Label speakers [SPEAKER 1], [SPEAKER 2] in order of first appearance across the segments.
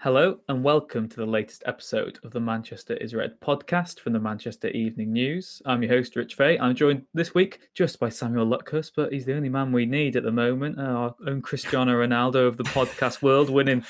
[SPEAKER 1] Hello and welcome to the latest episode of the Manchester is Red podcast from the Manchester Evening News. I'm your host, Rich Fay. I'm joined this week just by Samuel Luckhurst, but he's the only man we need at the moment. Our own Cristiano Ronaldo of the podcast world, winning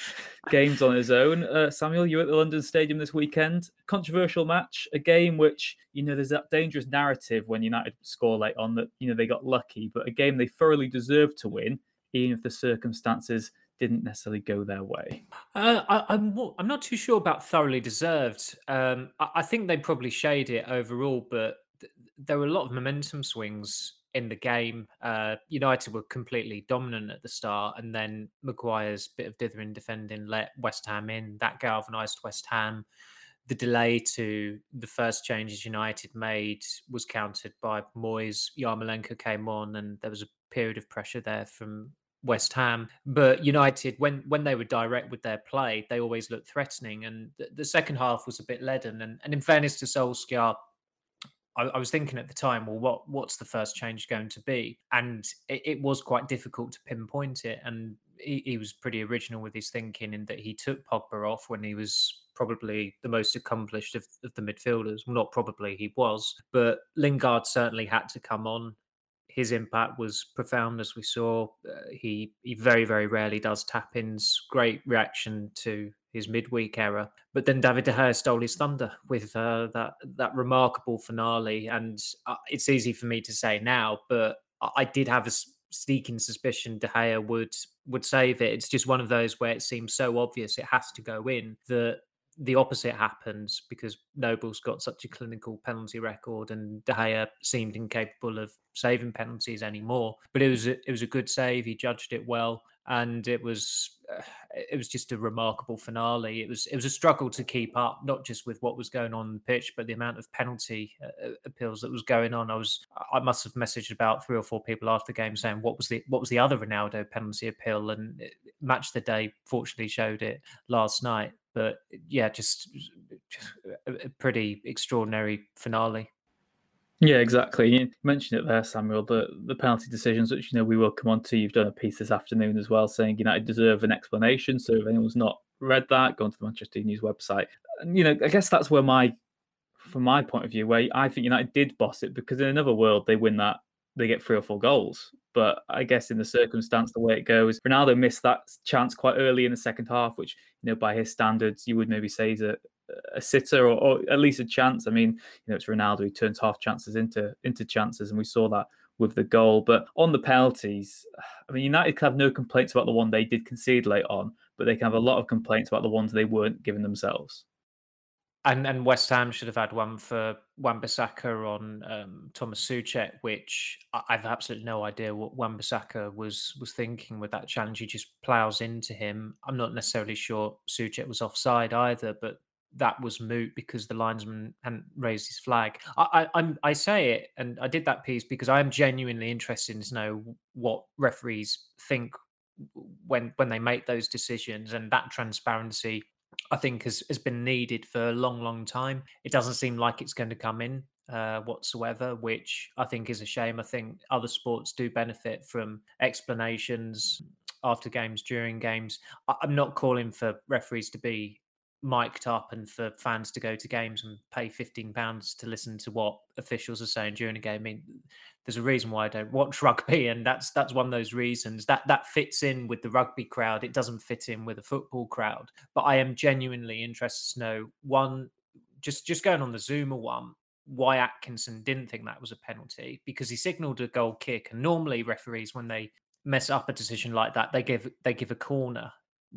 [SPEAKER 1] games on his own. Uh, Samuel, you at the London Stadium this weekend. Controversial match, a game which, you know, there's that dangerous narrative when United score late on that, you know, they got lucky, but a game they thoroughly deserved to win, even if the circumstances didn't necessarily go their way.
[SPEAKER 2] Uh, I, am I'm, I'm not too sure about thoroughly deserved. Um, I, I, think they probably shade it overall, but th- there were a lot of momentum swings in the game. Uh, United were completely dominant at the start, and then Maguire's bit of dithering defending let West Ham in. That galvanised West Ham. The delay to the first changes United made was countered by Moyes. Yarmolenko came on, and there was a period of pressure there from West Ham, but United, when when they were direct with their play, they always looked threatening, and the, the second half was a bit leaden. And, and in fairness to Solskjaer, I, I, was thinking at the time, well, what what's the first change going to be? And it, it was quite difficult to pinpoint it. And he, he, was pretty original with his thinking in that he took Pogba off when he was probably the most accomplished of, of the midfielders. Well, not probably, he was, but Lingard certainly had to come on his impact was profound, as we saw. Uh, he he very very rarely does tap ins. Great reaction to his midweek error, but then David de Gea stole his thunder with uh, that that remarkable finale. And uh, it's easy for me to say now, but I did have a sneaking suspicion De Gea would would save it. It's just one of those where it seems so obvious it has to go in that the opposite happens because Noble's got such a clinical penalty record, and De Gea seemed incapable of saving penalties anymore. But it was a, it was a good save. He judged it well, and it was uh, it was just a remarkable finale. It was it was a struggle to keep up, not just with what was going on, the pitch, but the amount of penalty uh, uh, appeals that was going on. I was I must have messaged about three or four people after the game saying what was the what was the other Ronaldo penalty appeal, and match the day fortunately showed it last night. But yeah, just, just uh, a pretty extraordinary finale.
[SPEAKER 1] Yeah, exactly. You mentioned it there, Samuel. The the penalty decisions, which you know we will come on to. You've done a piece this afternoon as well, saying United deserve an explanation. So if anyone's not read that, go onto the Manchester News website. And you know, I guess that's where my, from my point of view, where I think United did boss it because in another world they win that they get three or four goals. But I guess in the circumstance, the way it goes, Ronaldo missed that chance quite early in the second half, which you know by his standards you would maybe say is a, a sitter or, or at least a chance. I mean, you know, it's Ronaldo who turns half chances into into chances, and we saw that with the goal. But on the penalties, I mean, United can have no complaints about the one they did concede late on, but they can have a lot of complaints about the ones they weren't giving themselves.
[SPEAKER 2] And and West Ham should have had one for Wan-Bissaka on um, Thomas Soucek, which I've absolutely no idea what Wan-Bissaka was was thinking with that challenge. He just plows into him. I'm not necessarily sure Soucek was offside either, but that was moot because the linesman hadn't raised his flag. I, I, I say it, and I did that piece because I am genuinely interested to know what referees think when when they make those decisions, and that transparency I think has, has been needed for a long, long time. It doesn't seem like it's going to come in uh, whatsoever, which I think is a shame. I think other sports do benefit from explanations after games, during games. I'm not calling for referees to be mic'd up and for fans to go to games and pay 15 pounds to listen to what officials are saying during a game. I mean, there's a reason why I don't watch rugby, and that's that's one of those reasons that that fits in with the rugby crowd. It doesn't fit in with a football crowd. But I am genuinely interested to know one, just just going on the Zouma one, why Atkinson didn't think that was a penalty because he signalled a goal kick, and normally referees when they mess up a decision like that, they give they give a corner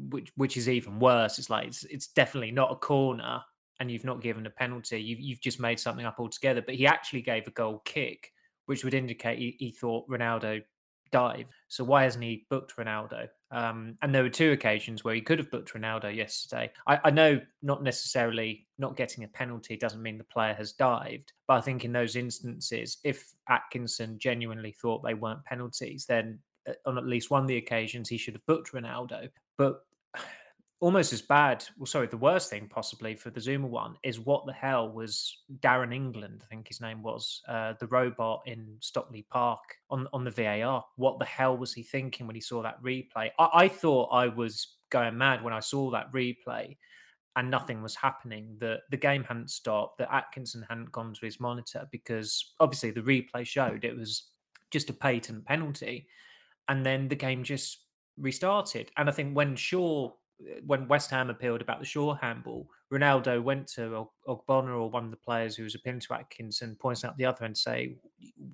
[SPEAKER 2] which which is even worse. It's like it's, it's definitely not a corner, and you've not given a penalty. You've you've just made something up altogether. But he actually gave a goal kick, which would indicate he, he thought Ronaldo dive. So why hasn't he booked Ronaldo? Um, and there were two occasions where he could have booked Ronaldo yesterday. I, I, know not necessarily not getting a penalty doesn't mean the player has dived, but I think in those instances, if Atkinson genuinely thought they weren't penalties, then uh, on at least one of the occasions he should have booked Ronaldo. But almost as bad. Well, sorry, the worst thing possibly for the Zouma one is what the hell was Darren England, I think his name was, uh, the robot in Stockley Park on on the VAR. What the hell was he thinking when he saw that replay? I, I thought I was going mad when I saw that replay. And nothing was happening. The the game hadn't stopped. That Atkinson hadn't gone to his monitor because obviously the replay showed it was just a patent penalty, and then the game just restarted. And I think when Shaw when West Ham appealed about the Shaw handball, Ronaldo went to Ogbonna or one of the players who was appealing to Atkinson, pointing out the other and say,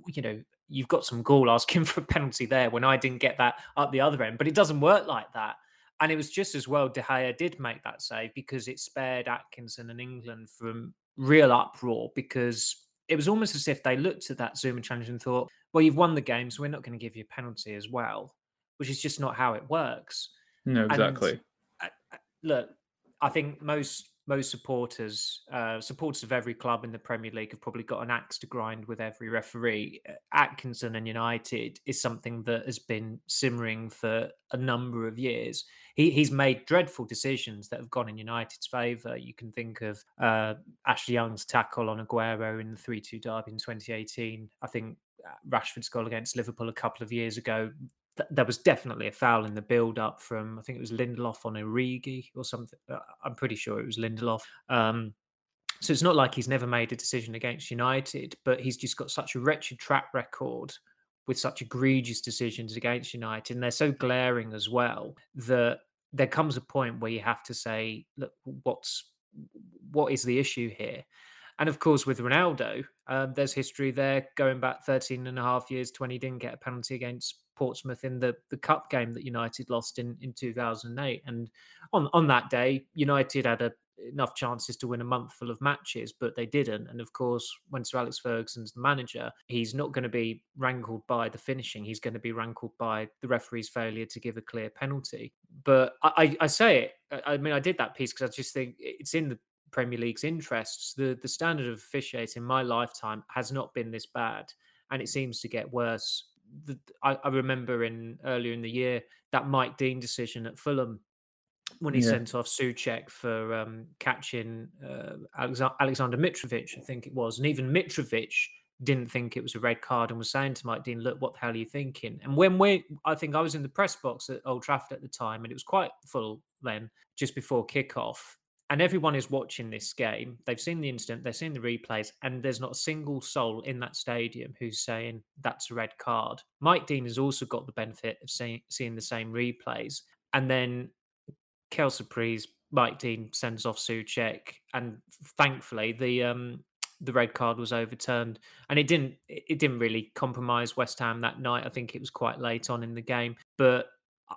[SPEAKER 2] you know, you've got some gall asking for a penalty there when I didn't get that up the other end. But it doesn't work like that. And it was just as well De Gea did make that save because it spared Atkinson and England from real uproar because it was almost as if they looked at that Zouma challenge and thought, well, you've won the game, so we're not going to give you a penalty as well, which is just not how it works.
[SPEAKER 1] No, exactly.
[SPEAKER 2] And look, I think most most supporters, uh, supporters of every club in the Premier League, have probably got an axe to grind with every referee. Atkinson and United is something that has been simmering for a number of years. He, he's made dreadful decisions that have gone in United's favour. You can think of uh, Ashley Young's tackle on Aguero in the 3 2 derby in 2018. I think uh, Rashford's goal against Liverpool a couple of years ago th- there was definitely a foul in the build up from I think it was Lindelof on Origi or something. Uh, I'm pretty sure it was Lindelof. Um, so it's not like he's never made a decision against United, but he's just got such a wretched track record with such egregious decisions against United, and they're so glaring as well that there comes a point where you have to say, look, what's what is the issue here? And of course, with Ronaldo, um, there's history there going back 13 and a half years to when he didn't get a penalty against Portsmouth in the, the cup game that United lost in, in 2008. And on, on that day, United had a, enough chances to win a month full of matches, but they didn't. And of course, when Sir Alex Ferguson's the manager, he's not going to be rankled by the finishing. He's going to be rankled by the referee's failure to give a clear penalty. But I, I, I say it. I mean, I did that piece because I just think it's in the Premier League's interests. The the standard of officiating in my lifetime has not been this bad, and it seems to get worse the, I, I, remember in earlier in the year that Mike Dean decision at Fulham when he yeah. sent off Soucek for um, catching uh, Alexander Mitrovic, I think it was, and even Mitrovic didn't think it was a red card and was saying to Mike Dean, "Look, what the hell are you thinking?" And when we, I think I was in the press box at Old Trafford at the time, and it was quite full then, just before kickoff, and everyone is watching this game. They've seen the incident, they've seen the replays, and there's not a single soul in that stadium who's saying that's a red card. Mike Dean has also got the benefit of seeing, seeing the same replays. And then Kel surprise, Mike Dean sends off Soucek, and thankfully the um, the red card was overturned, and it didn't it didn't really compromise West Ham that night. I think it was quite late on in the game, but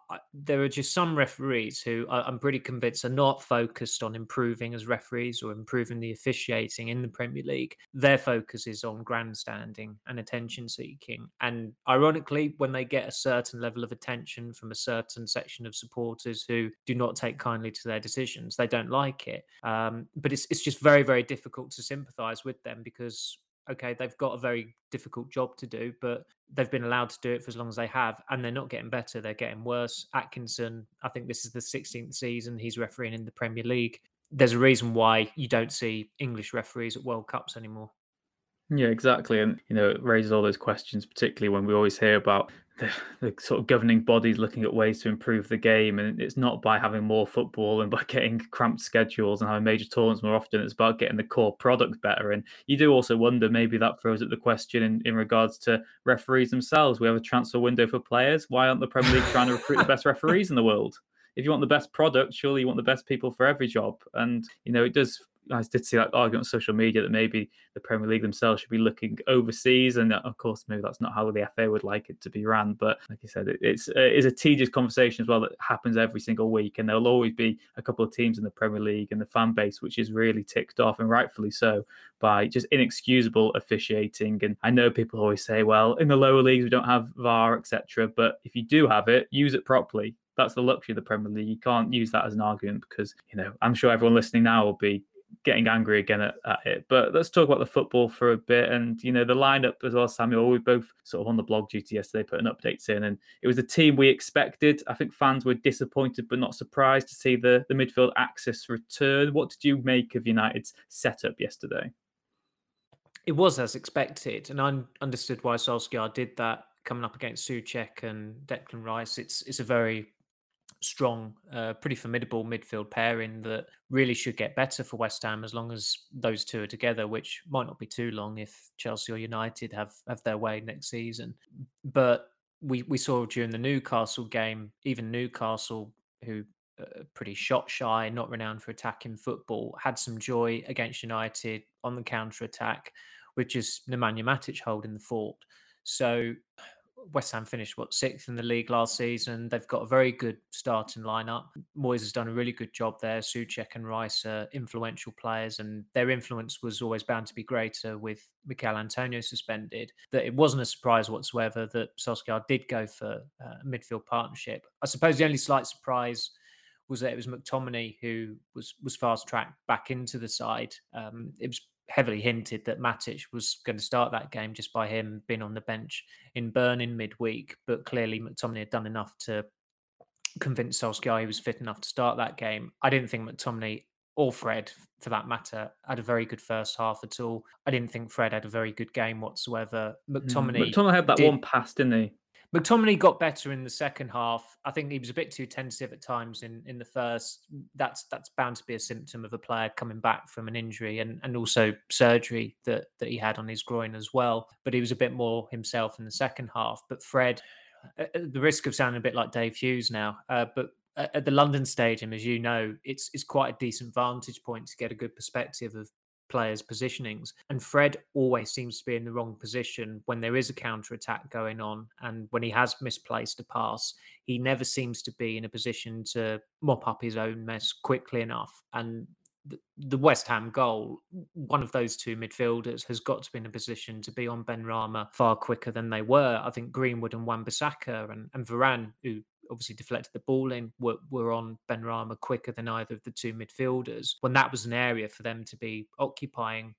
[SPEAKER 2] I, there are just some referees who I, I'm pretty convinced are not focused on improving as referees or improving the officiating in the Premier League. Their focus is on grandstanding and attention seeking. And ironically, when they get a certain level of attention from a certain section of supporters who do not take kindly to their decisions, they don't like it. Um, but it's it's just very very difficult to sympathise with them because okay, they've got a very difficult job to do, but they've been allowed to do it for as long as they have, and they're not getting better; they're getting worse. Atkinson, I think this is the 16th season he's refereeing in the Premier League. There's a reason why you don't see English referees at World Cups anymore.
[SPEAKER 1] Yeah, exactly. And, you know, it raises all those questions, particularly when we always hear about the, the, sort of governing bodies looking at ways to improve the game. And it's not by having more football and by getting cramped schedules and having major tournaments more often. It's about getting the core product better. And you do also wonder maybe that throws up the question in, in regards to referees themselves. We have a transfer window for players. Why aren't the Premier League trying to recruit the best referees in the world? If you want the best product, surely you want the best people for every job. And, you know, it does I did see that argument on social media that maybe the Premier League themselves should be looking overseas, and of course, maybe that's not how the FA would like it to be ran. But like you said, it, it's uh, it's a tedious conversation as well that happens every single week, and there'll always be a couple of teams in the Premier League and the fan base which is really ticked off, and rightfully so, by just inexcusable officiating. And I know people always say, well, in the lower leagues we don't have VAR, etc. But if you do have it, use it properly that's the luxury of the Premier League. You can't use that as an argument because you know I'm sure everyone listening now will be getting angry again at, at, it. But let's talk about the football for a bit. And, you know, the lineup as well, Samuel, we both sort of on the blog duty yesterday putting updates in. And it was the team we expected. I think fans were disappointed but not surprised to see the, the midfield axis return. What did you make of United's setup yesterday?
[SPEAKER 2] It was as expected. And I understood why Solskjaer did that coming up against Soucek and Declan Rice. It's it's a very strong, uh, pretty formidable midfield pairing that really should get better for West Ham as long as those two are together, which might not be too long if Chelsea or United have have their way next season. But we we saw during the Newcastle game, even Newcastle, who pretty shot shy, not renowned for attacking football, had some joy against United on the counter attack, with just Nemanja Matic holding the fort. So West Ham finished what sixth in the league last season. They've got a very good starting lineup. Moyes has done a really good job there. Soucek and Rice are influential players, and their influence was always bound to be greater with Michail Antonio suspended. That it wasn't a surprise whatsoever that Solskjaer did go for a midfield partnership. I suppose the only slight surprise was that it was McTominay who was was fast tracked back into the side. Um, it was heavily hinted that Matic was going to start that game just by him being on the bench in Bern in midweek. But clearly, McTominay had done enough to convince Solskjaer he was fit enough to start that game. I didn't think McTominay or Fred, for that matter, had a very good first half at all. I didn't think Fred had a very good game whatsoever. McTominay,
[SPEAKER 1] mm. McTominay had that did, one pass, didn't he?
[SPEAKER 2] McTominay got better in the second half. I think he was a bit too tentative at times in, in the first. That's that's bound to be a symptom of a player coming back from an injury and, and also surgery that that he had on his groin as well. But he was a bit more himself in the second half. But Fred, at the risk of sounding a bit like Dave Hughes now, uh, but at the London Stadium, as you know, it's it's quite a decent vantage point to get a good perspective of players' positionings. And Fred always seems to be in the wrong position when there is a counter attack going on. And when he has misplaced a pass, he never seems to be in a position to mop up his own mess quickly enough. And the West Ham goal, one of those two midfielders has got to be in a position to be on Benrahma far quicker than they were. I think Greenwood and Wan-Bissaka and, and Varane, who obviously deflected the ball in were, were on Benrahma quicker than either of the two midfielders when that was an area for them to be occupying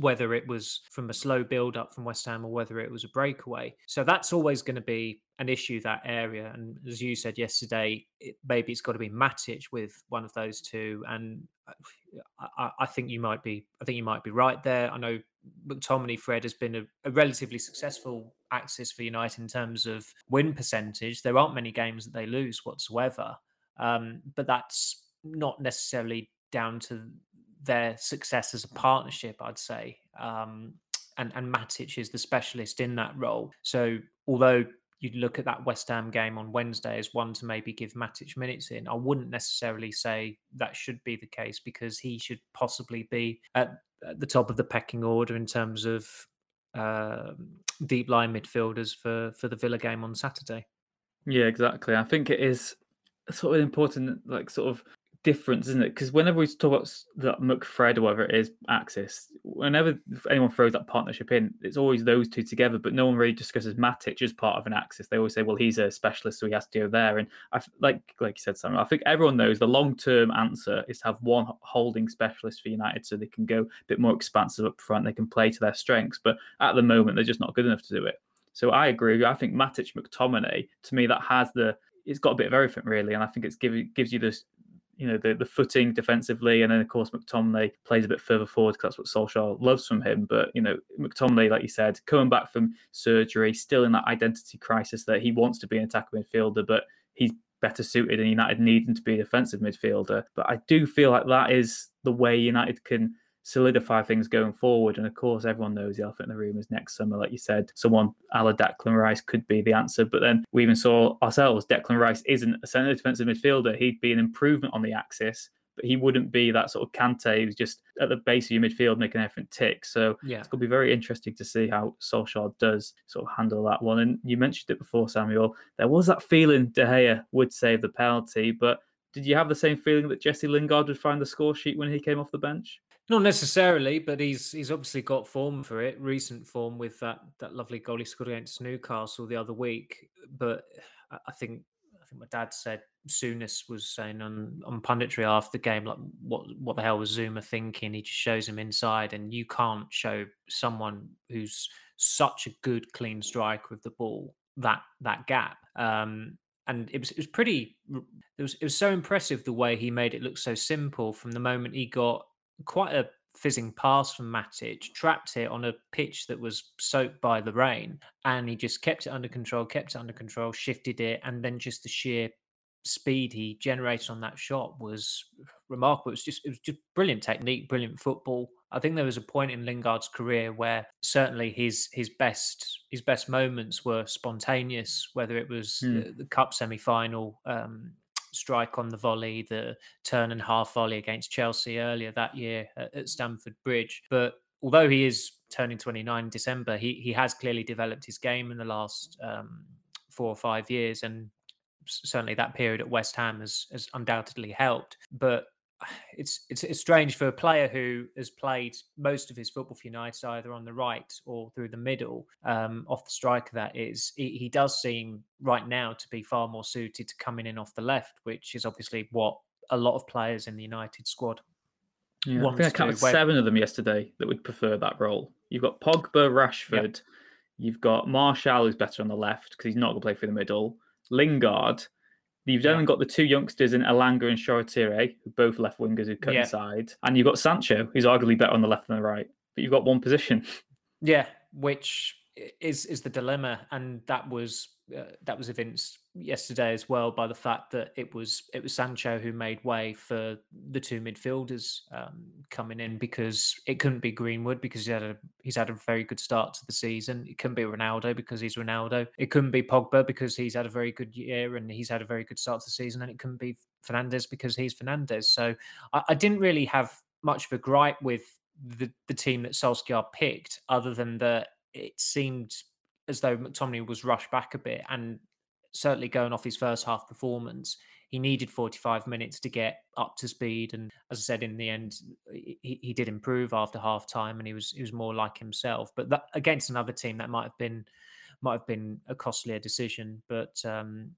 [SPEAKER 2] whether it was from a slow build up from West Ham or whether it was a breakaway. So that's always going to be an issue that area. And as you said yesterday, it, maybe it's got to be Matic with one of those two. And uh, I, I, think you might be, I think you might be right there. I know McTominay Fred has been a, a, relatively successful axis for United in terms of win percentage. There aren't many games that they lose whatsoever, um, but that's not necessarily down to their success as a partnership. I'd say, um, and and Matic is the specialist in that role. So although you'd look at that West Ham game on Wednesday as one to maybe give Matic minutes in. I wouldn't necessarily say that should be the case because he should possibly be at at the top of the pecking order in terms of uh, deep line midfielders for for the Villa game on Saturday.
[SPEAKER 1] Yeah, exactly. I think it is sort of important, like sort of difference, isn't it? Because whenever we talk about that McFred or whatever it is axis, whenever anyone throws that partnership in, it's always those two together, but no one really discusses Matic as part of an axis. They always say, well, he's a specialist, so he has to go there. And I like like you said, Sam, I think everyone knows the long term answer is to have one holding specialist for United so they can go a bit more expansive up front, they can play to their strengths. But at the moment, they're just not good enough to do it. So I agree. I think Matic McTominay, to me, that has the it's got a bit of everything really, and I think it's give, gives you this you know the, the footing defensively, and then of course McTominay plays a bit further forward because that's what Solskjaer loves from him. But you know McTominay, like you said, coming back from surgery, still in that identity crisis that he wants to be an attacking midfielder, but he's better suited, and United need him to be a defensive midfielder. But I do feel like that is the way United can solidify things going forward. And of course, everyone knows the elephant in the room is next summer. Like you said, someone a la Declan Rice could be the answer. But then we even saw ourselves, Declan Rice isn't a centre defensive midfielder. He'd be an improvement on the axis. but he wouldn't be that sort of Kante who's just at the base of your midfield making everything tick. So
[SPEAKER 2] yeah.
[SPEAKER 1] it's going to be very interesting to see how Solskjaer does sort of handle that one. And you mentioned it before, Samuel. There was that feeling De Gea would save the penalty, but did you have the same feeling that Jesse Lingard would find the score sheet when he came off the bench?
[SPEAKER 2] Not necessarily, but he's he's obviously got form for it, recent form with that that lovely goal he scored against Newcastle the other week. But I think I think my dad said Souness was saying on on punditry after the game, like what what the hell was Zouma thinking? He just shows him inside, and you can't show someone who's such a good clean strike with the ball that that gap. Um, and it was it was pretty. It was it was so impressive the way he made it look so simple from the moment he got quite a fizzing pass from Matic, trapped it on a pitch that was soaked by the rain, and he just kept it under control, kept it under control, shifted it, and then just the sheer speed he generated on that shot was remarkable. It was just it was just brilliant technique, brilliant football. I think there was a point in Lingard's career where certainly his his best his best moments were spontaneous, whether it was mm. the, the, cup semi final um, strike on the volley, the turn and half volley against Chelsea earlier that year at, at Stamford Bridge. But although he is turning 29 in December, he he has clearly developed his game in the last um, four or five years, and certainly that period at West Ham has has undoubtedly helped. But it's, it's it's strange for a player who has played most of his football for United either on the right or through the middle, um, off the striker. That is, he, he, does seem right now to be far more suited to coming in off the left, which is obviously what a lot of players in the United squad.
[SPEAKER 1] Yeah, I think I counted seven of them yesterday that would prefer that role. You've got Pogba, Rashford. Yep. You've got Martial, who's better on the left because he's not going to play through the middle. Lingard You've then yeah. got the two youngsters in Elanga and Shoretire, who both left wingers who cut yeah. inside. And you've got Sancho, who's arguably better on the left than the right. But you've got one position.
[SPEAKER 2] Yeah, which is is the dilemma. And that was uh, that was evinced yesterday as well by the fact that it was it was Sancho who made way for the two midfielders um, coming in because it couldn't be Greenwood because he had a he's had a very good start to the season. It couldn't be Ronaldo because he's Ronaldo. It couldn't be Pogba because he's had a very good year and he's had a very good start to the season. And it couldn't be Fernandes because he's Fernandes. So I, I didn't really have much of a gripe with the the team that Solskjaer picked, other than that it seemed as though McTominay was rushed back a bit, and certainly going off his first half performance, he needed 45 minutes to get up to speed. And as I said, in the end, he, he did improve after half time, and he was he was more like himself. But that, against another team, that might have been might have been a costlier decision. But um,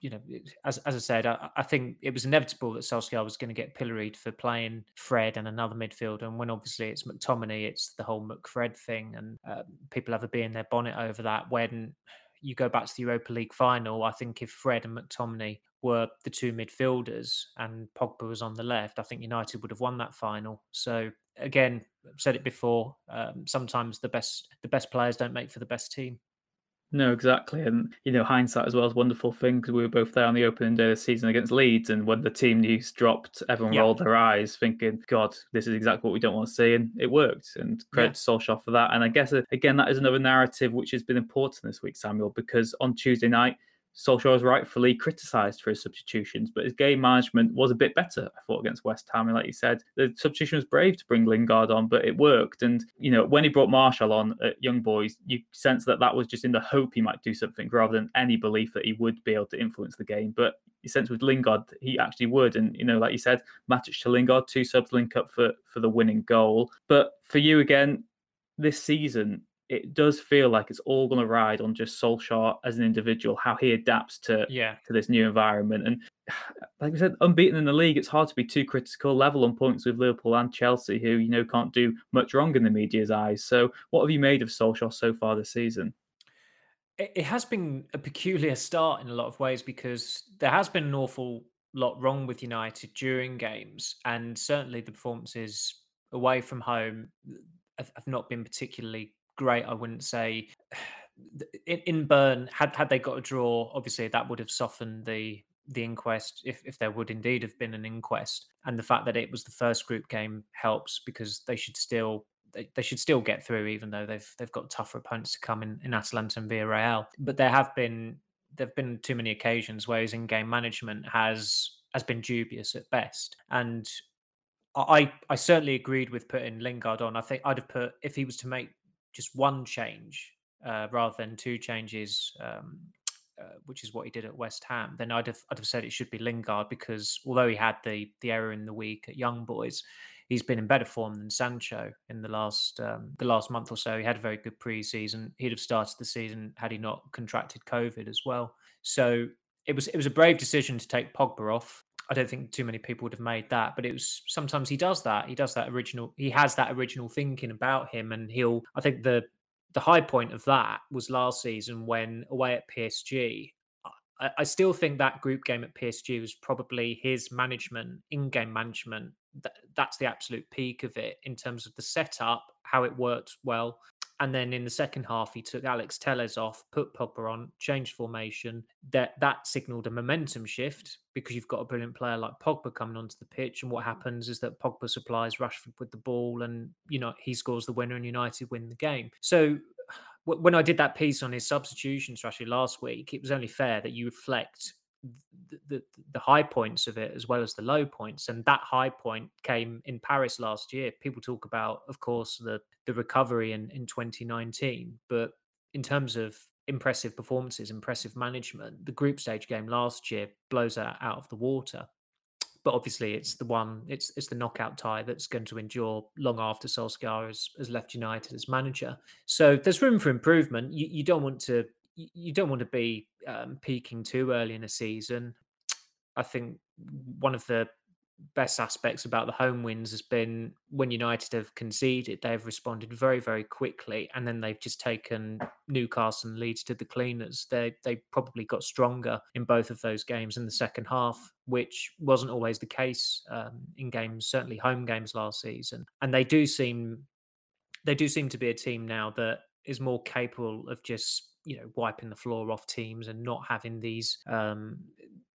[SPEAKER 2] you know, as, as I said, I, I, think it was inevitable that Solskjaer was going to get pilloried for playing Fred and another midfielder. And when obviously it's McTominay, it's the whole McFred thing, and uh, people have a bee in their bonnet over that. When you go back to the Europa League final, I think if Fred and McTominay were the two midfielders and Pogba was on the left, I think United would have won that final. So again, I've said it before. Um, sometimes the best the best players don't make for the best team.
[SPEAKER 1] No, exactly. And, you know, hindsight as well is a wonderful thing because we were both there on the opening day of the season against Leeds. And when the team news dropped, everyone yep. rolled their eyes thinking, God, this is exactly what we don't want to see. And it worked. And credit yeah. to Solskjaer for that. And I guess, uh, again, that is another narrative which has been important this week, Samuel, because on Tuesday night, Solskjaer was rightfully criticised for his substitutions, but his game management was a bit better, I thought, against West Ham. And like you said, the substitution was brave to bring Lingard on, but it worked. And, you know, when he brought Martial on at Young Boys, you sense that that was just in the hope he might do something rather than any belief that he would be able to influence the game. But you sense with Lingard, he actually would. And, you know, like you said, Matic to Lingard, two subs link up for, for the winning goal. But for you again, this season, it does feel like it's all going to ride on just Solskjaer as an individual, how he adapts to
[SPEAKER 2] yeah.
[SPEAKER 1] to this new environment. And like I said, unbeaten in the league, it's hard to be too critical. Level on points with Liverpool and Chelsea, who you know can't do much wrong in the media's eyes. So, what have you made of Solskjaer so far this season?
[SPEAKER 2] It has been a peculiar start in a lot of ways because there has been an awful lot wrong with United during games, and certainly the performances away from home uh, have not been particularly great. I wouldn't say in, in Bern had had they got a draw, obviously that would have softened the the inquest if, if there would indeed have been an inquest and the fact that it was the first group game helps because they should still they, they should still get through even though they've they've got tougher opponents to come in in Atalanta and Villarreal but there have been there've been too many occasions where his in-game management has has been dubious at best. And I I certainly agreed with putting Lingard on. I think I'd have put if he was to make just one change uh, rather than two changes, um, uh, which is what he did at West Ham, then I'd have I'd have said it should be Lingard because although he had the the error in the week at Young Boys, he's been in better form than Sancho in the last um, the last month or so. He had a very good preseason. He'd have started the season had he not contracted COVID as well. So it was it was a brave decision to take Pogba off. I don't think too many people would have made that, but it was sometimes he does that. He does that original. He has that original thinking about him, and he'll. I think the the high point of that was last season when away at PSG. I, I still think that group game at PSG was probably his management, in-game management. That, that's the absolute peak of it in terms of the setup, how it worked well, and then in the second half, he took Alex Telles off, put Pogba on, changed formation. That that signalled a momentum shift because you've got a brilliant player like Pogba coming onto the pitch. And what happens is that Pogba supplies Rashford with the ball, and you know he scores the winner, and United win the game. So when I did that piece on his substitutions, actually last week, it was only fair that you reflect the, the, the high points of it as well as the low points and that high point came in paris last year people talk about of course the the recovery in in 2019 but in terms of impressive performances impressive management the group stage game last year blows that out of the water but obviously it's the one it's it's the knockout tie that's going to endure long after Solskjaer has, has left United as manager. So there's room for improvement. You, you don't want to you don't want to be um, peaking too early in a season. I think one of the best aspects about the home wins has been when United have conceded, they've responded very, very quickly, and then they've just taken Newcastle and Leeds to the cleaners. They they probably got stronger in both of those games in the second half, which wasn't always the case um, in games, certainly home games last season. And they do seem they do seem to be a team now that is more capable of just you know wiping the floor off teams and not having these um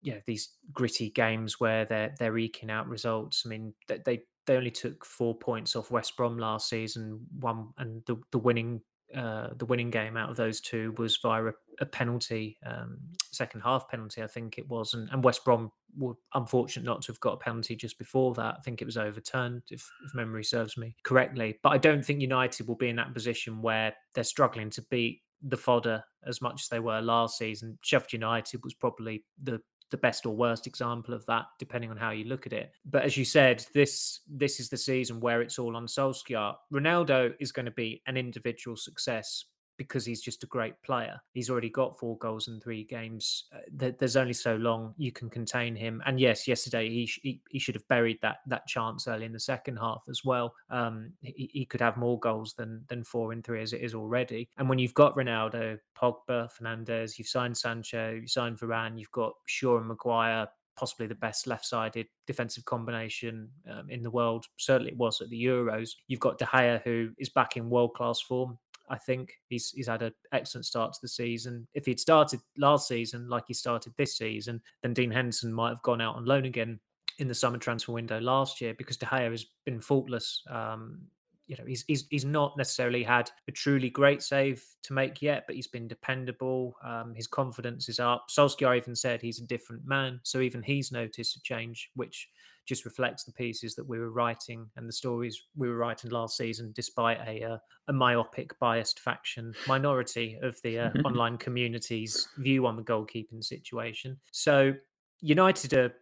[SPEAKER 2] you know these gritty games where they're they're eking out results i mean they they only took four points off west brom last season one and the, the winning uh, the winning game out of those two was via a, a penalty, um, second half penalty, I think it was, and, and, West Brom were unfortunate not to have got a penalty just before that. I think it was overturned, if, if memory serves me correctly. But I don't think United will be in that position where they're struggling to beat the fodder as much as they were last season. Sheffield United was probably the the best or worst example of that, depending on how you look at it. But as you said, this this is the season where it's all on Solskjaer. Ronaldo is going to be an individual success, because he's just a great player. He's already got four goals in three games. Uh, there's only so long you can contain him. And yes, yesterday he, sh- he, he should have buried that that chance early in the second half as well. Um, he, he could have more goals than than four in three as it is already. And when you've got Ronaldo, Pogba, Fernandes, you've signed Sancho, you've signed Varane, you've got Shaw and Maguire, possibly the best left-sided defensive combination um, in the world. Certainly, it was at the Euros. You've got De Gea, who is back in world-class form. I think he's he's had an excellent start to the season. If he'd started last season like he started this season, then Dean Henderson might have gone out on loan again in the summer transfer window last year because De Gea has been faultless. Um, you know, he's, he's he's not necessarily had a truly great save to make yet, but he's been dependable. Um, his confidence is up. Solskjaer even said he's a different man, so even he's noticed a change, which just reflects the pieces that we were writing and the stories we were writing last season, despite a uh, a myopic, biased faction minority of the uh, online community's view on the goalkeeping situation. So United are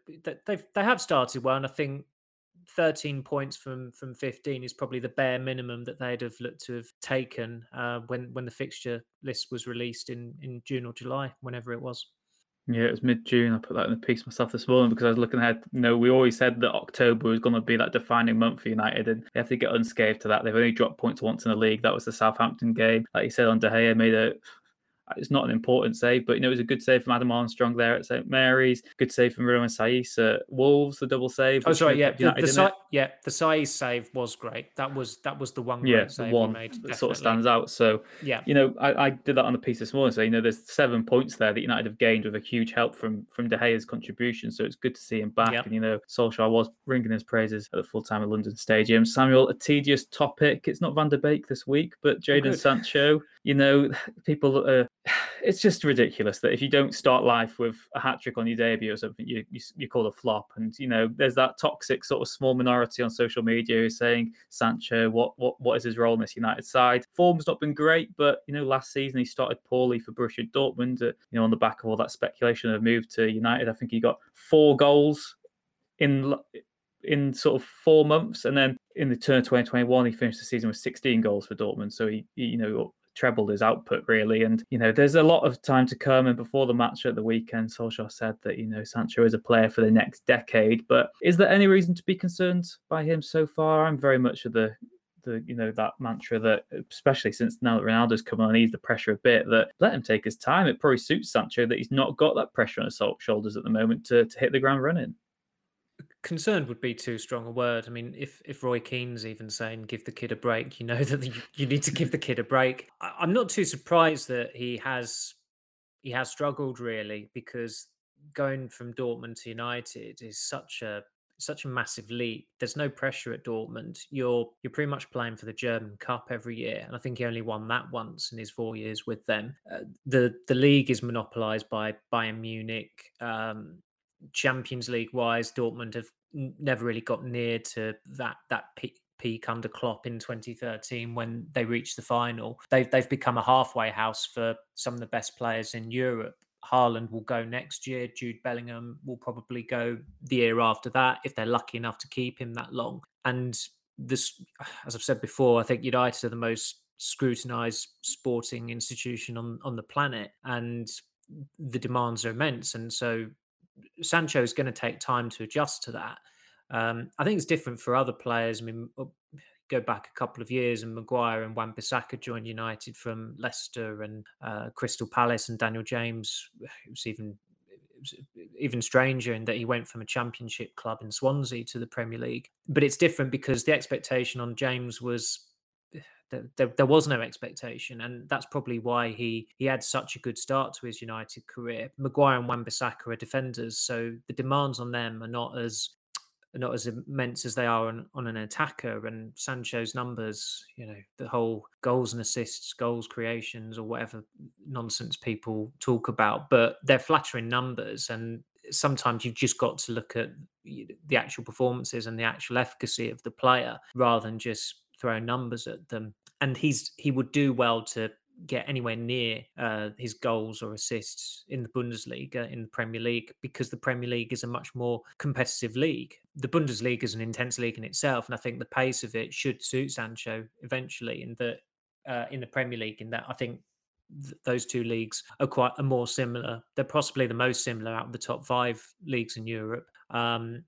[SPEAKER 2] they've they have started well, and I think 13 points from from 15 is probably the bare minimum that they'd have looked to have taken uh, when when the fixture list was released in in June or July, whenever it was.
[SPEAKER 1] Yeah, it was mid June. I put that in the piece myself this morning because I was looking ahead. You know, we always said that October was going to be that defining month for United, and they have to get unscathed to that. They've only dropped points once in the league. That was the Southampton game. Like you said, on De Gea made a it's not an important save, but you know, it was a good save from Adam Armstrong there at St Mary's. Good save from Romain Saïss at Wolves, the double save.
[SPEAKER 2] Oh, sorry, yeah, the, the Sa- yeah, the Saïss save was great. That was that was the one yeah, the one made,
[SPEAKER 1] that sort of stands out. So yeah, you know, I, I, did that on the piece this morning. So you know, there's seven points there that United have gained with a huge help from from De Gea's contribution. So it's good to see him back. Yep. And you know, Solskjaer was ringing his praises at the full time at London Stadium. Samuel, a tedious topic. It's not Van der Beek this week, but Jadon Sancho. You know, people are it's just ridiculous that if you don't start life with a hat trick on your debut or something, you, you you call a flop. And you know, there's that toxic sort of small minority on social media who's saying Sancho, what what what is his role in this United side? Form's not been great, but you know, last season he started poorly for Borussia Dortmund. Uh, you know, on the back of all that speculation of move to United, I think he got four goals in in sort of four months, and then in the turn 2021, he finished the season with 16 goals for Dortmund. So he, he you know trebled his output really. And you know, there's a lot of time to come. And before the match at the weekend, Solskjaer said that you know Sancho is a player for the next decade. But is there any reason to be concerned by him so far? I'm very much of the the you know that mantra that especially since now that Ronaldo's come on, he's the pressure a bit that let him take his time. It probably suits Sancho that he's not got that pressure on his shoulders at the moment to, to hit the ground running
[SPEAKER 2] concerned would be too strong a word. I mean, if if Roy Keane's even saying give the kid a break, you know that you, you need to give the kid a break. I, I'm not too surprised that he has he has struggled really because going from Dortmund to United is such a such a massive leap. There's no pressure at Dortmund. You're you're pretty much playing for the German Cup every year, and I think he only won that once in his four years with them. Uh, the The league is monopolised by Bayern Munich. Um, Champions League wise, Dortmund have never really got near to that that peak, peak under Klopp in 2013 when they reached the final. They've they've become a halfway house for some of the best players in Europe. Haaland will go next year. Jude Bellingham will probably go the year after that if they're lucky enough to keep him that long. And this, as I've said before, I think United are the most scrutinized sporting institution on on the planet, and the demands are immense. And so Sancho is going to take time to adjust to that. Um, I think it's different for other players. I mean, go back a couple of years and Maguire and Wan-Bissaka joined United from Leicester and uh, Crystal Palace and Daniel James. It was even it was even stranger in that he went from a championship club in Swansea to the Premier League. But it's different because the expectation on James was there, there, was no expectation, and that's probably why he he had such a good start to his United career. Maguire and Wan-Bissaka are defenders, so the demands on them are not as not as immense as they are on, on an attacker. And Sancho's numbers, you know, the whole goals and assists, goals creations, or whatever nonsense people talk about, but they're flattering numbers, and sometimes you've just got to look at the actual performances and the actual efficacy of the player rather than just throw numbers at them. And he's he would do well to get anywhere near uh, his goals or assists in the Bundesliga, in the Premier League, because the Premier League is a much more competitive league. The Bundesliga is an intense league in itself, and I think the pace of it should suit Sancho eventually. In the uh, in the Premier League, in that I think th- those two leagues are quite are more similar. They're possibly the most similar out of the top five leagues in Europe. Um,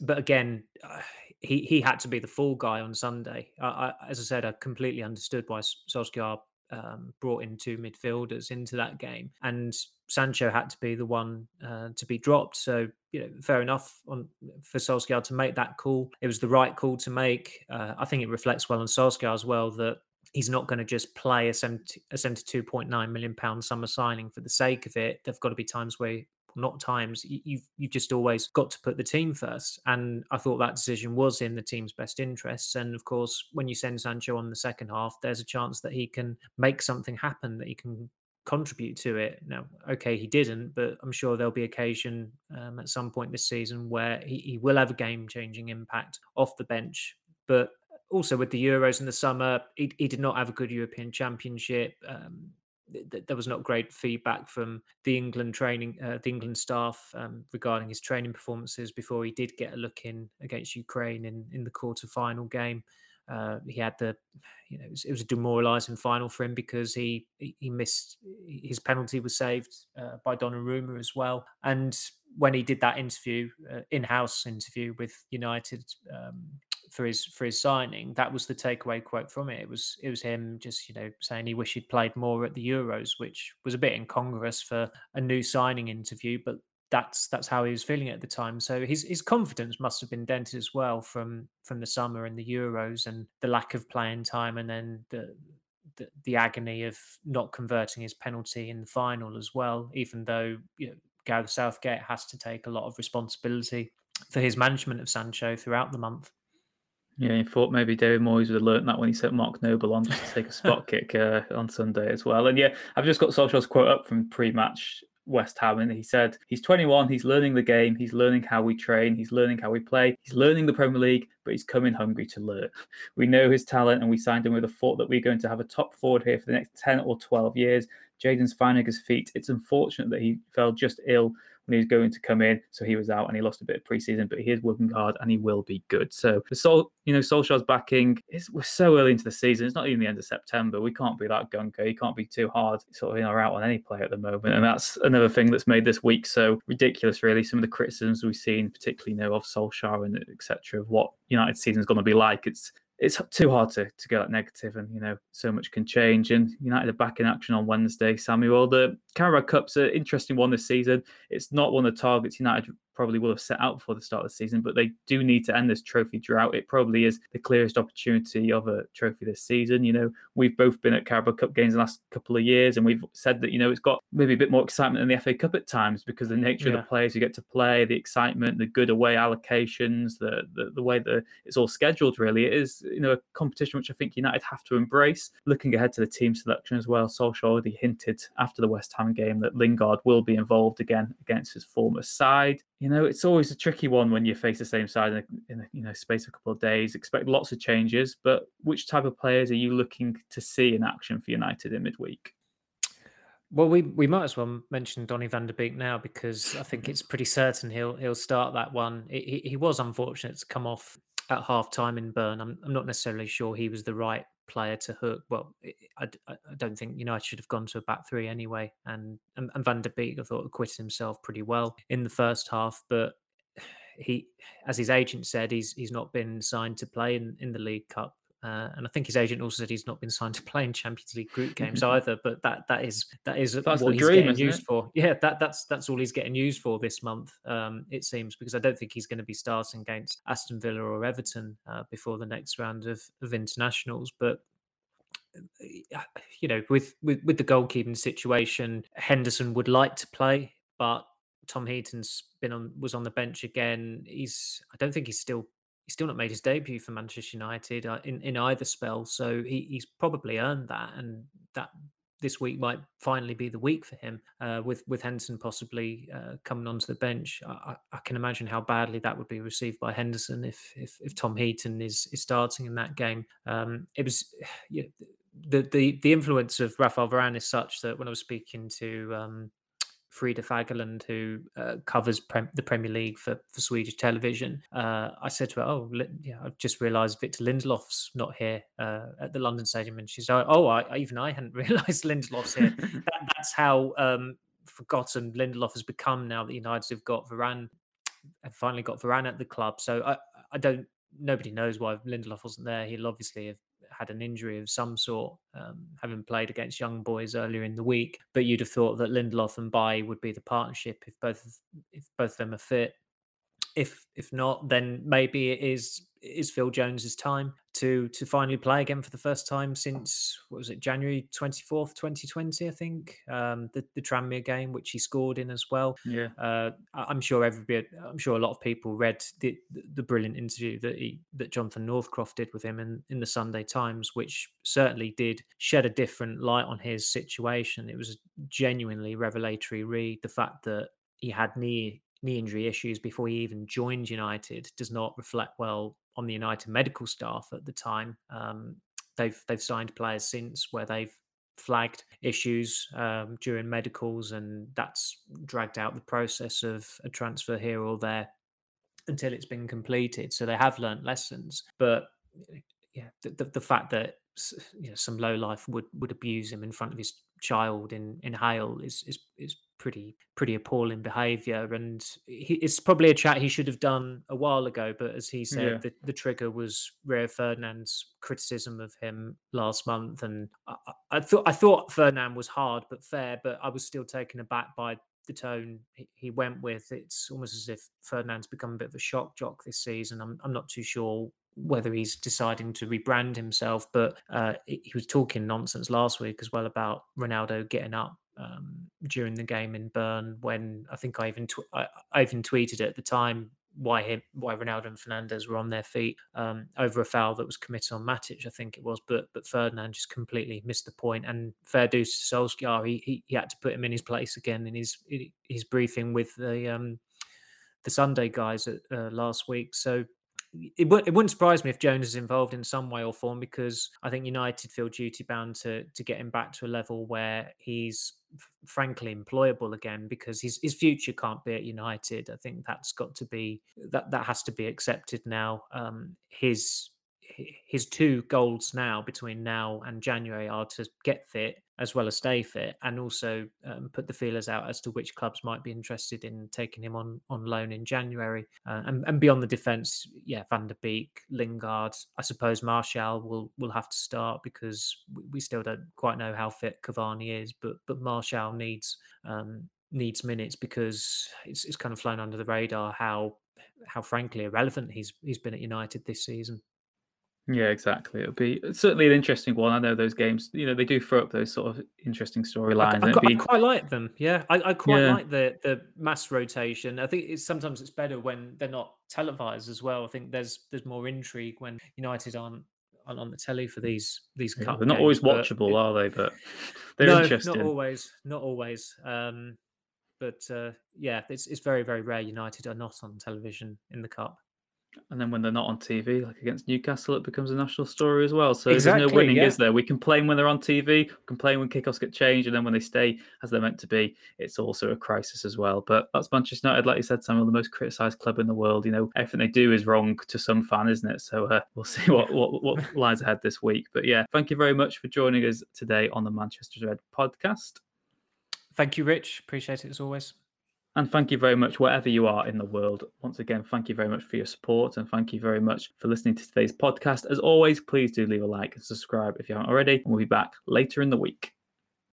[SPEAKER 2] but again, uh, he he had to be the fall guy on Sunday. I, I, as I said, I completely understood why Solskjaer um, brought in two midfielders into that game, and Sancho had to be the one uh, to be dropped. So you know, fair enough on for Solskjaer to make that call. It was the right call to make. Uh, I think it reflects well on Solskjaer as well that he's not going to just play a 70, a 72.9 million pound summer signing for the sake of it. There've got to be times where not times. You've you've just always got to put the team first, and I thought that decision was in the team's best interests. And of course, when you send Sancho on the second half, there's a chance that he can make something happen, that he can contribute to it. Now, okay, he didn't, but I'm sure there'll be occasion um, at some point this season where he, he will have a game-changing impact off the bench. But also with the Euros in the summer, he, he did not have a good European Championship. Um, there was not great feedback from the England training, uh, the England staff um, regarding his training performances before he did get a look in against Ukraine in in the quarter final game. Uh, he had the, you know, it was, it was, a demoralising final for him because he he missed his penalty was saved uh, by Donnarumma as well. And when he did that interview, uh, in-house interview with United um, for his for his signing, that was the takeaway quote from it. It was it was him just you know saying he wished he'd played more at the Euros, which was a bit incongruous for a new signing interview, but that's that's how he was feeling at the time. So his his confidence must have been dented as well from from the summer and the Euros and the lack of playing time, and then the the, the agony of not converting his penalty in the final as well. Even though you know Gareth Southgate has to take a lot of responsibility for his management of Sancho throughout the month.
[SPEAKER 1] Yeah, he thought maybe David Moyes would have learnt that when he set Mark Noble on just to take a spot kick uh, on Sunday as well. And yeah, I've just got Solskjaer's quote up from pre-match West Ham, and he said he's 21, he's learning the game, he's learning how we train, he's learning how we play, he's learning the Premier League, but he's coming hungry to learn. We know his talent, and we signed him with a thought that we're going to have a top forward here for the next 10 or 12 years. Jadon's finding his feet. It's unfortunate that he fell just ill when he was going to come in. So he was out and he lost a bit of preseason, but he is working hard and he will be good. So the Sol, you know, Solskjaer's backing is we're so early into the season. It's not even the end of September. We can't be that gunko. You can't be too hard sort of in or out on any player at the moment. And that's another thing that's made this week so ridiculous, really. Some of the criticisms we've seen, particularly you know of Solskjaer and etc. of what United season is going to be like. It's it's too hard to, to go that negative and you know so much can change. And united are back in action on wednesday samuel. The carabao cup's an interesting one this season. It's not one of the targets united probably will have set out before the start of the season, but they do need to end this trophy drought. It probably is the clearest opportunity of a trophy this season. You know, we've both been at Carabao Cup games the last couple of years, and we've said that, you know, it's got maybe a bit more excitement than the FA Cup at times because the nature yeah. of the players who get to play, the excitement, the good away allocations, the, the, the way that it's all scheduled, really. It is, you know, a competition which I think United have to embrace. Looking ahead to the team selection as well, Solskjaer already hinted after the West Ham game that Lingard will be involved again against his former side you know, it's always a tricky one when you face the same side in a, in a, you know space of a couple of days. Expect lots of changes, but which type of players are you looking to see in action for United in midweek?
[SPEAKER 2] Well, we we might as well mention Donny van der Beek now because I think it's pretty certain he'll he'll start that one. He, he was unfortunate to come off at half time in Bern. I'm, I'm not necessarily sure he was the right player to hook. Well, I, I don't think United should have gone to a back three anyway. And, and, and Van der Beek, I thought, acquitted himself pretty well in the first half. But he, as his agent said, he's he's not been signed to play in, in the League Cup. Uh, and I think his agent also said he's not been signed to play in Champions League group games either. But that that is that is that's what he's dream, getting used it? for. Yeah, that that's that's all he's getting used for this month. Um, it seems because I don't think he's going to be starting against Aston Villa or Everton uh, before the next round of of internationals. But uh, you know, with, with with the goalkeeping situation, Henderson would like to play, but Tom Heaton's been on was on the bench again. He's I don't think he's still he's still not made his debut for Manchester United uh, in in either spell, so he, he's probably earned that, and that this week might finally be the week for him. Uh, with with Henderson possibly uh, coming onto the bench, I, I, can imagine how badly that would be received by Henderson if if, if Tom Heaton is is starting in that game. Um, it was. You know, the, the the influence of Rafael Varane is such that when I was speaking to um, Frida Fagerlund, who uh, covers pre- the Premier League for, for Swedish television, uh, I said to her, "Oh, yeah, I've just realised Victor Lindelof's not here uh, at the London Stadium," and she's like, "Oh, I, even I hadn't realised Lindelof's here." that, that's how um, forgotten Lindelof has become now that United have got Varane, have finally got Varane at the club. So I, I don't. Nobody knows why Lindelof wasn't there. He'll obviously have had an injury of some sort, um, having played against young boys earlier in the week. But you'd have thought that Lindelof and Bailly would be the partnership if both if both of them are fit. If if not, then maybe it is is Phil Jones's time to to finally play again for the first time since what was it January twenty fourth, twenty twenty, I think um, the the Tranmere game which he scored in as well.
[SPEAKER 1] Yeah,
[SPEAKER 2] uh, I'm sure everybody, I'm sure a lot of people read the the brilliant interview that he that Jonathan Northcroft did with him in in the Sunday Times, which certainly did shed a different light on his situation. It was genuinely revelatory read. The fact that he had knee knee injury issues before he even joined United does not reflect well on the United medical staff at the time. Um, they've they've signed players since where they've flagged issues um, during medicals, and that's dragged out the process of a transfer here or there until it's been completed. So they have learnt lessons, but yeah, the, the, the fact that you know, some low life would would abuse him in front of his child in in Hale is is is pretty pretty appalling behavior and he, it's probably a chat he should have done a while ago but as he said yeah. the, the trigger was Rio Ferdinand's criticism of him last month and I, I, thought I thought Ferdinand was hard but fair but I was still taken aback by the tone he, he went with it's almost as if Ferdinand's become a bit of a shock jock this season I'm, I'm not too sure whether he's deciding to rebrand himself but uh, he was talking nonsense last week as well about Ronaldo getting up um, during the game in Bern when I think I even tw- I, I, even tweeted at the time why him, why Ronaldo and Fernandes were on their feet um, over a foul that was committed on Matic, I think it was. But but Ferdinand just completely missed the point. And fair dues to Solskjaer, he, he, he had to put him in his place again in his his briefing with the um, the Sunday guys at, uh, last week. So it, w- it wouldn't surprise me if Jones is involved in some way or form because I think United feel duty bound to to get him back to a level where he's frankly employable again because his his future can't be at United. I think that's got to be that that has to be accepted now. Um, his his two goals now between now and January are to get fit as well as stay fit, and also um, put the feelers out as to which clubs might be interested in taking him on on loan in January. Uh, and, and beyond the defence, yeah, Van der Beek, Lingard, I suppose Martial will will have to start because we still don't quite know how fit Cavani is, but but Martial needs um, needs minutes because it's it's kind of flown under the radar how how frankly irrelevant he's he's been at United this season.
[SPEAKER 1] Yeah, exactly. It'll be certainly an interesting one. I know those games, you know, they do throw up those sort of interesting storylines.
[SPEAKER 2] I, I,
[SPEAKER 1] be...
[SPEAKER 2] I, quite like them. Yeah, I, I quite yeah. like the the mass rotation. I think it's sometimes it's better when they're not televised as well. I think there's there's more intrigue when United aren't on, on the telly for these these
[SPEAKER 1] yeah, They're not always watchable, are they? But they're
[SPEAKER 2] no,
[SPEAKER 1] interesting.
[SPEAKER 2] Not always. Not always. Um, but uh, yeah, it's it's very very rare United are not on television in the cup.
[SPEAKER 1] And then when they're not on TV, like against Newcastle, it becomes a national story as well. So exactly, there's no winning, yeah. is there? We complain when they're on TV, complain when kickoffs get changed, and then when they stay as they're meant to be, it's also a crisis as well. But that's Manchester United, like you said, Samuel, the most criticised club in the world. You know, everything they do is wrong to some fan, isn't it? So uh, we'll see what, what, what lies ahead this week. But yeah, thank you very much for joining us today on the Manchester Red podcast.
[SPEAKER 2] Thank you, Rich. Appreciate it as always.
[SPEAKER 1] And thank you very much, wherever you are in the world. Once again, thank you very much for your support and thank you very much for listening to today's podcast. As always, please do leave a like and subscribe if you haven't already. We'll be back later in the week.